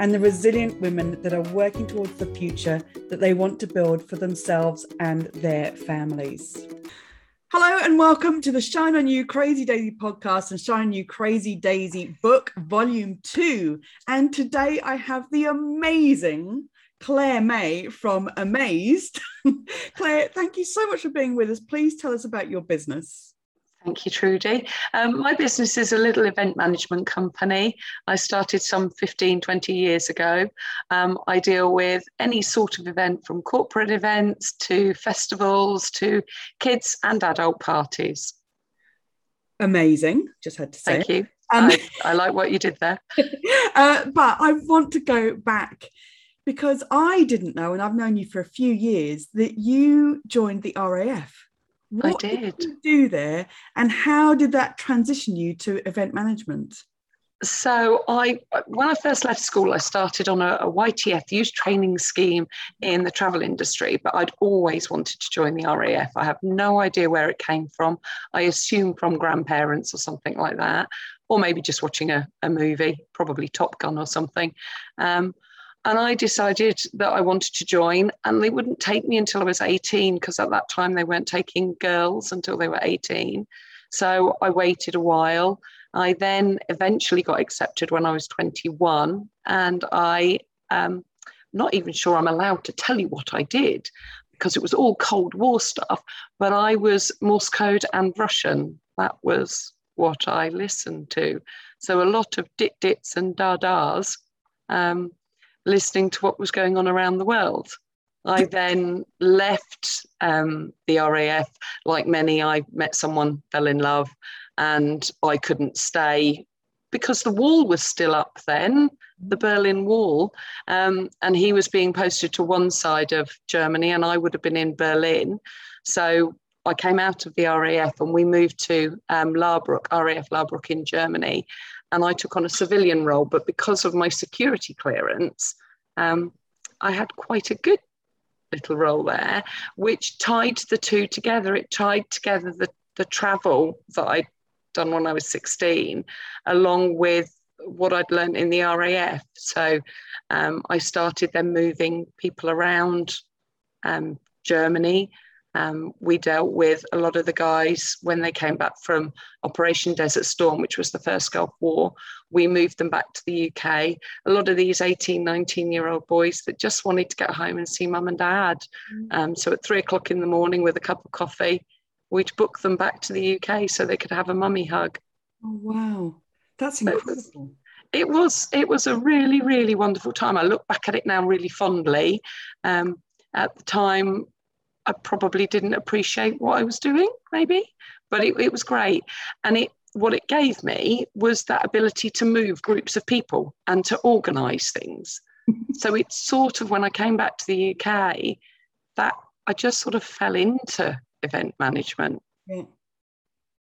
and the resilient women that are working towards the future that they want to build for themselves and their families. Hello and welcome to the Shine on You Crazy Daisy podcast and Shine on You Crazy Daisy book, volume two. And today I have the amazing Claire May from Amazed. Claire, thank you so much for being with us. Please tell us about your business. Thank you, Trudy. Um, my business is a little event management company. I started some 15, 20 years ago. Um, I deal with any sort of event from corporate events to festivals to kids and adult parties. Amazing. Just had to say. Thank you. Um, I, I, like what you did there. uh, but I want to go back because I didn't know, and I've known you for a few years, that you joined the RAF. What I did. did you do there, and how did that transition you to event management? So I, when I first left school, I started on a, a, YTS youth training scheme in the travel industry, but I'd always wanted to join the RAF. I have no idea where it came from. I assume from grandparents or something like that, or maybe just watching a, a movie, probably Top Gun or something. Um, and I decided that I wanted to join, and they wouldn't take me until I was 18 because at that time they weren't taking girls until they were 18. So I waited a while. I then eventually got accepted when I was 21, and I um, not even sure I'm allowed to tell you what I did because it was all Cold War stuff. But I was Morse code and Russian. That was what I listened to. So a lot of dit dits and da das. Um, listening to what was going on around the world. I then left um, the RAF. Like many, I met someone, fell in love, and I couldn't stay because the wall was still up then, the Berlin Wall, um, and he was being posted to one side of Germany, and I would have been in Berlin. So I came out of the RAF and we moved to um, RAF Laarbruch in Germany, and I took on a civilian role. But because of my security clearance, um, I had quite a good little role there, which tied the two together. It tied together the, the travel that I'd done when I was 16, along with what I'd learned in the RAF. So um, I started then moving people around um, Germany, um, we dealt with a lot of the guys when they came back from Operation Desert Storm, which was the first Gulf War. We moved them back to the UK. A lot of these 18, 19 year old boys that just wanted to get home and see mum and dad. Mm. Um, so at three o'clock in the morning with a cup of coffee, we'd book them back to the UK so they could have a mummy hug. Oh, wow. That's incredible. It was, it was a really, really wonderful time. I look back at it now really fondly. Um, at the time, I probably didn't appreciate what I was doing, maybe, but it, it was great. And it what it gave me was that ability to move groups of people and to organize things. so it's sort of when I came back to the UK that I just sort of fell into event management. Yeah.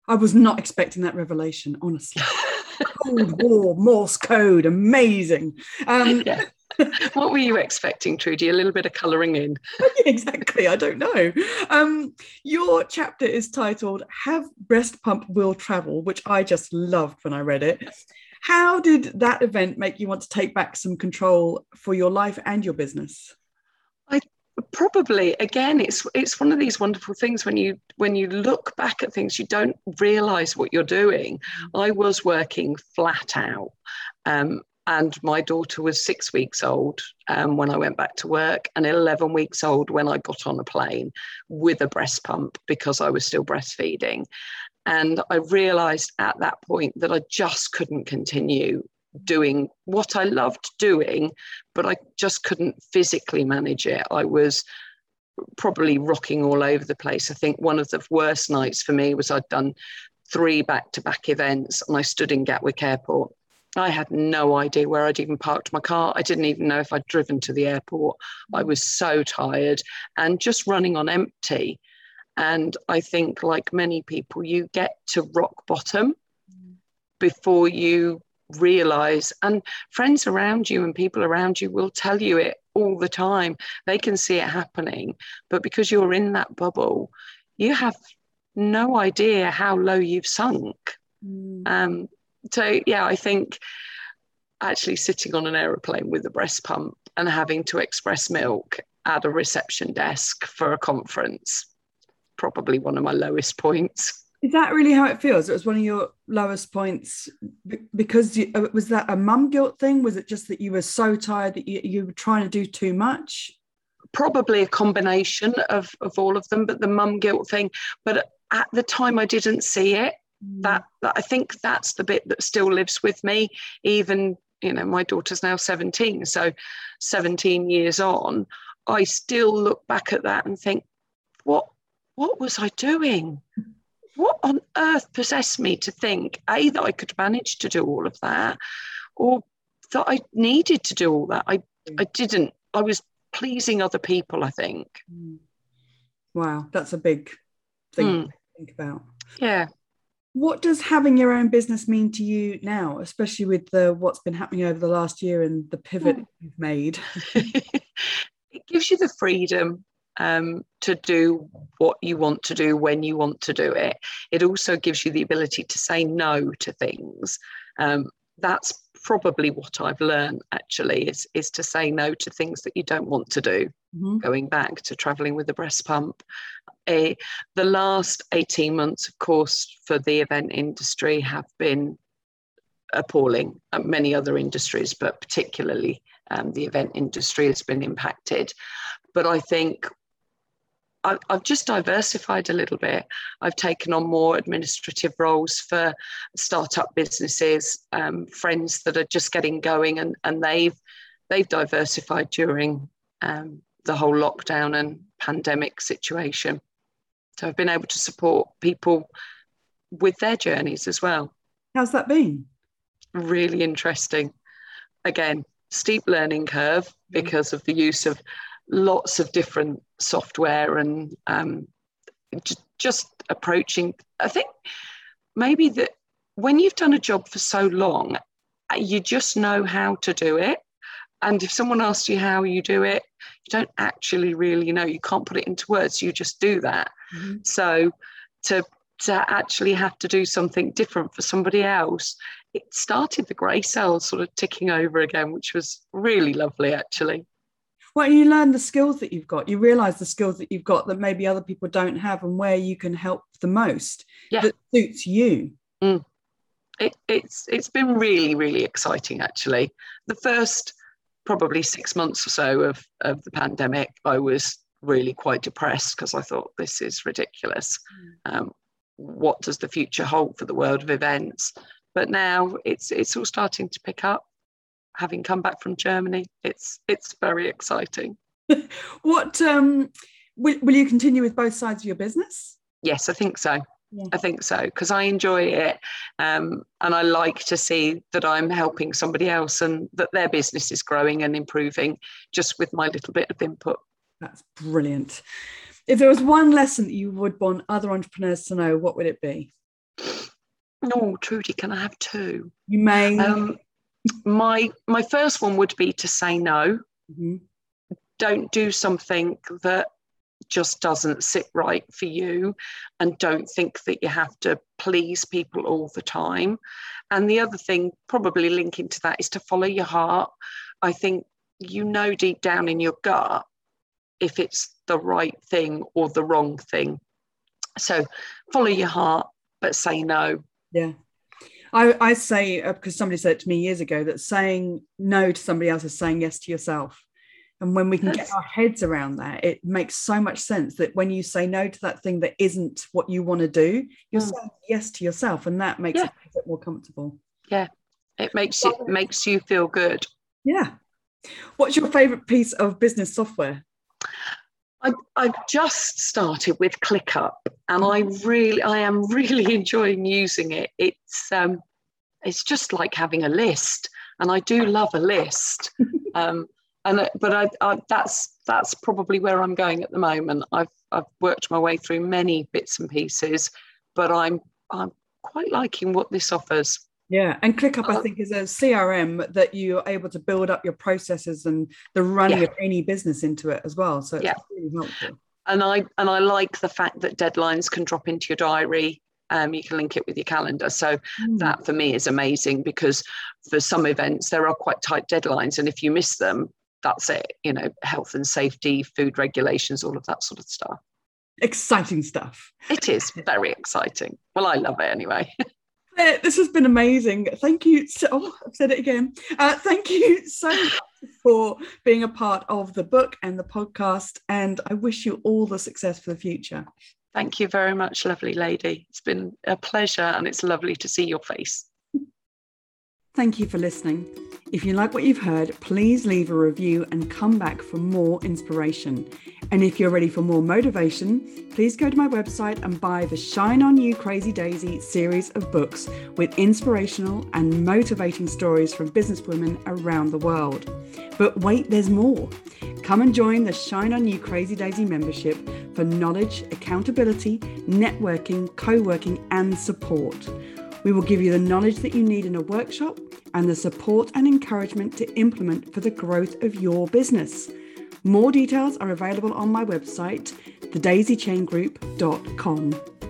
I was not expecting that revelation, honestly. Cold War, Morse code, amazing. Um, yeah. what were you expecting, Trudy? A little bit of colouring in. exactly. I don't know. Um, your chapter is titled "Have Breast Pump Will Travel," which I just loved when I read it. How did that event make you want to take back some control for your life and your business? I probably again it's it's one of these wonderful things when you when you look back at things you don't realize what you're doing i was working flat out um, and my daughter was six weeks old um, when I went back to work, and 11 weeks old when I got on a plane with a breast pump because I was still breastfeeding. And I realized at that point that I just couldn't continue doing what I loved doing, but I just couldn't physically manage it. I was probably rocking all over the place. I think one of the worst nights for me was I'd done three back to back events and I stood in Gatwick Airport I had no idea where I'd even parked my car. I didn't even know if I'd driven to the airport. I was so tired and just running on empty. And I think, like many people, you get to rock bottom before you realize. And friends around you and people around you will tell you it all the time. They can see it happening. But because you're in that bubble, you have no idea how low you've sunk. Mm. Um, so yeah, I think actually sitting on an aeroplane with a breast pump and having to express milk at a reception desk for a conference probably one of my lowest points. Is that really how it feels? It was one of your lowest points because you, uh, was that a mum guilt thing? Was it just that you were so tired that you, you were trying to do too much? Probably a combination of, of all of them but the mum guilt thing. But at the time i didn't see it Mm. that, that I think that's the bit that still lives with me, even you know my daughter's now 17 so 17 years on i still look back at that and think what what was i doing? What on earth possessed me to think a that i could manage to do all of that or that i needed to do all that? I mm. i didn't. I was pleasing other people i think. Mm. Wow that's a big thing mm. to think about. Yeah what does having your own business mean to you now, especially with the what's been happening over the last year and the pivot mm. you've made? it gives you the freedom um, to do what you want to do when you want to do it. It also gives you the ability to say no to things. Um, that's probably what I've learned actually is, is to say no to things that you don't want to do. Mm-hmm. Going back to traveling with a breast pump, a, the last 18 months, of course, for the event industry have been appalling. Uh, many other industries, but particularly um, the event industry has been impacted. But I think I, I've just diversified a little bit. I've taken on more administrative roles for startup businesses, um, friends that are just getting going, and, and they've they've diversified during um, the whole lockdown and pandemic situation. So I've been able to support people with their journeys as well. How's that been? Really interesting. Again, steep learning curve mm. because of the use of lots of different software and um, just approaching. I think maybe that when you've done a job for so long, you just know how to do it. And if someone asks you how you do it, you don't actually really know. You can't put it into words. You just do that. Mm-hmm. So to to actually have to do something different for somebody else, it started the grey cells sort of ticking over again, which was really lovely actually. Well, you learn the skills that you've got. You realize the skills that you've got that maybe other people don't have, and where you can help the most yeah. that suits you. Mm. It, it's it's been really really exciting actually. The first probably six months or so of, of the pandemic, I was really quite depressed because I thought this is ridiculous. Mm. Um, what does the future hold for the world of events? But now it's it's all starting to pick up. Having come back from Germany, it's it's very exciting. what um, will, will you continue with both sides of your business? Yes, I think so. Yeah. I think so because I enjoy it um, and I like to see that I'm helping somebody else and that their business is growing and improving just with my little bit of input. That's brilliant. If there was one lesson that you would want other entrepreneurs to know, what would it be? No, Trudy, can I have two? You may. Um, my my first one would be to say no. Mm-hmm. Don't do something that just doesn't sit right for you and don't think that you have to please people all the time. And the other thing, probably linking to that, is to follow your heart. I think you know deep down in your gut if it's the right thing or the wrong thing. So follow your heart, but say no. Yeah. I, I say, uh, because somebody said to me years ago, that saying no to somebody else is saying yes to yourself. And when we can get our heads around that, it makes so much sense that when you say no to that thing that isn't what you want to do, you're mm. saying yes to yourself, and that makes yeah. it a bit more comfortable. Yeah, it makes it makes you feel good. Yeah. What's your favorite piece of business software? I, I've just started with ClickUp, and I really, I am really enjoying using it. It's um, it's just like having a list. And I do love a list. Um, and uh, but I, I, that's that's probably where I'm going at the moment. I've I've worked my way through many bits and pieces, but I'm I'm quite liking what this offers. Yeah, and ClickUp, I uh, think, is a CRM that you're able to build up your processes and the running yeah. of any business into it as well. So it's yeah. really helpful. And I and I like the fact that deadlines can drop into your diary um, you can link it with your calendar. So mm. that for me is amazing because for some events there are quite tight deadlines, and if you miss them, that's it. You know, health and safety, food regulations, all of that sort of stuff. Exciting stuff. It is very exciting. Well, I love it anyway. This has been amazing. Thank you. So, oh, I've said it again. Uh, thank you so much for being a part of the book and the podcast. And I wish you all the success for the future. Thank you very much, lovely lady. It's been a pleasure and it's lovely to see your face. Thank you for listening. If you like what you've heard, please leave a review and come back for more inspiration. And if you're ready for more motivation, please go to my website and buy the Shine On You Crazy Daisy series of books with inspirational and motivating stories from businesswomen around the world. But wait, there's more. Come and join the Shine On You Crazy Daisy membership for knowledge, accountability, networking, co working, and support. We will give you the knowledge that you need in a workshop and the support and encouragement to implement for the growth of your business. More details are available on my website, thedaisychaingroup.com.